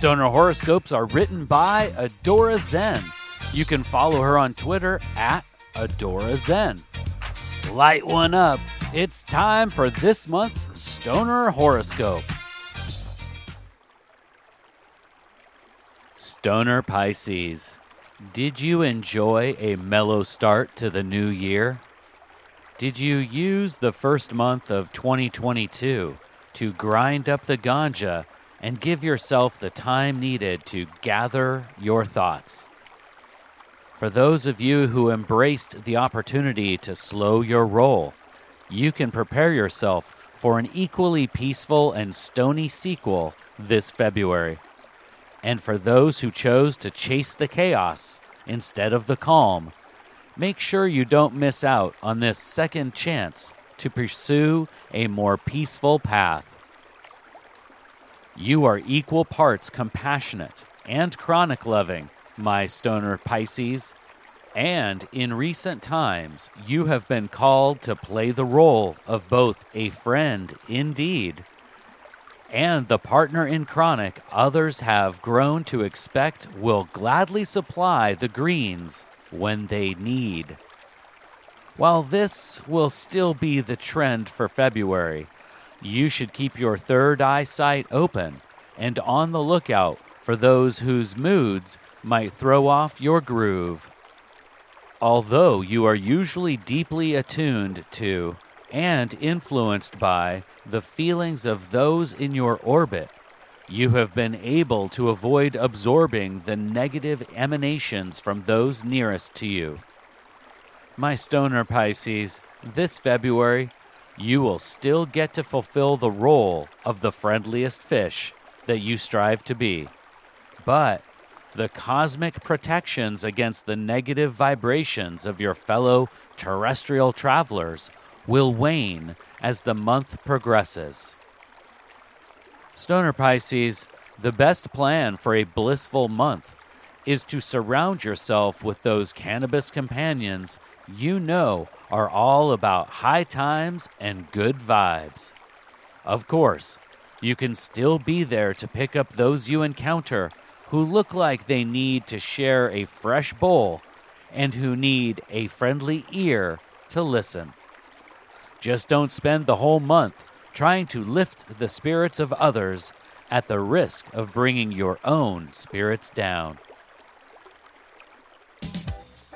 Stoner horoscopes are written by Adora Zen. You can follow her on Twitter at Adora Zen. Light one up. It's time for this month's Stoner horoscope. Stoner Pisces. Did you enjoy a mellow start to the new year? Did you use the first month of 2022 to grind up the ganja and give yourself the time needed to gather your thoughts? For those of you who embraced the opportunity to slow your roll, you can prepare yourself for an equally peaceful and stony sequel this February. And for those who chose to chase the chaos instead of the calm, make sure you don't miss out on this second chance to pursue a more peaceful path. You are equal parts compassionate and chronic loving, my stoner Pisces. And in recent times, you have been called to play the role of both a friend indeed and the partner in chronic others have grown to expect will gladly supply the greens when they need. While this will still be the trend for February, you should keep your third eye sight open and on the lookout for those whose moods might throw off your groove. Although you are usually deeply attuned to and influenced by the feelings of those in your orbit, you have been able to avoid absorbing the negative emanations from those nearest to you. My stoner Pisces, this February, you will still get to fulfill the role of the friendliest fish that you strive to be. But the cosmic protections against the negative vibrations of your fellow terrestrial travelers will wane as the month progresses. Stoner Pisces, the best plan for a blissful month is to surround yourself with those cannabis companions you know are all about high times and good vibes. Of course, you can still be there to pick up those you encounter who look like they need to share a fresh bowl and who need a friendly ear to listen. Just don't spend the whole month trying to lift the spirits of others at the risk of bringing your own spirits down.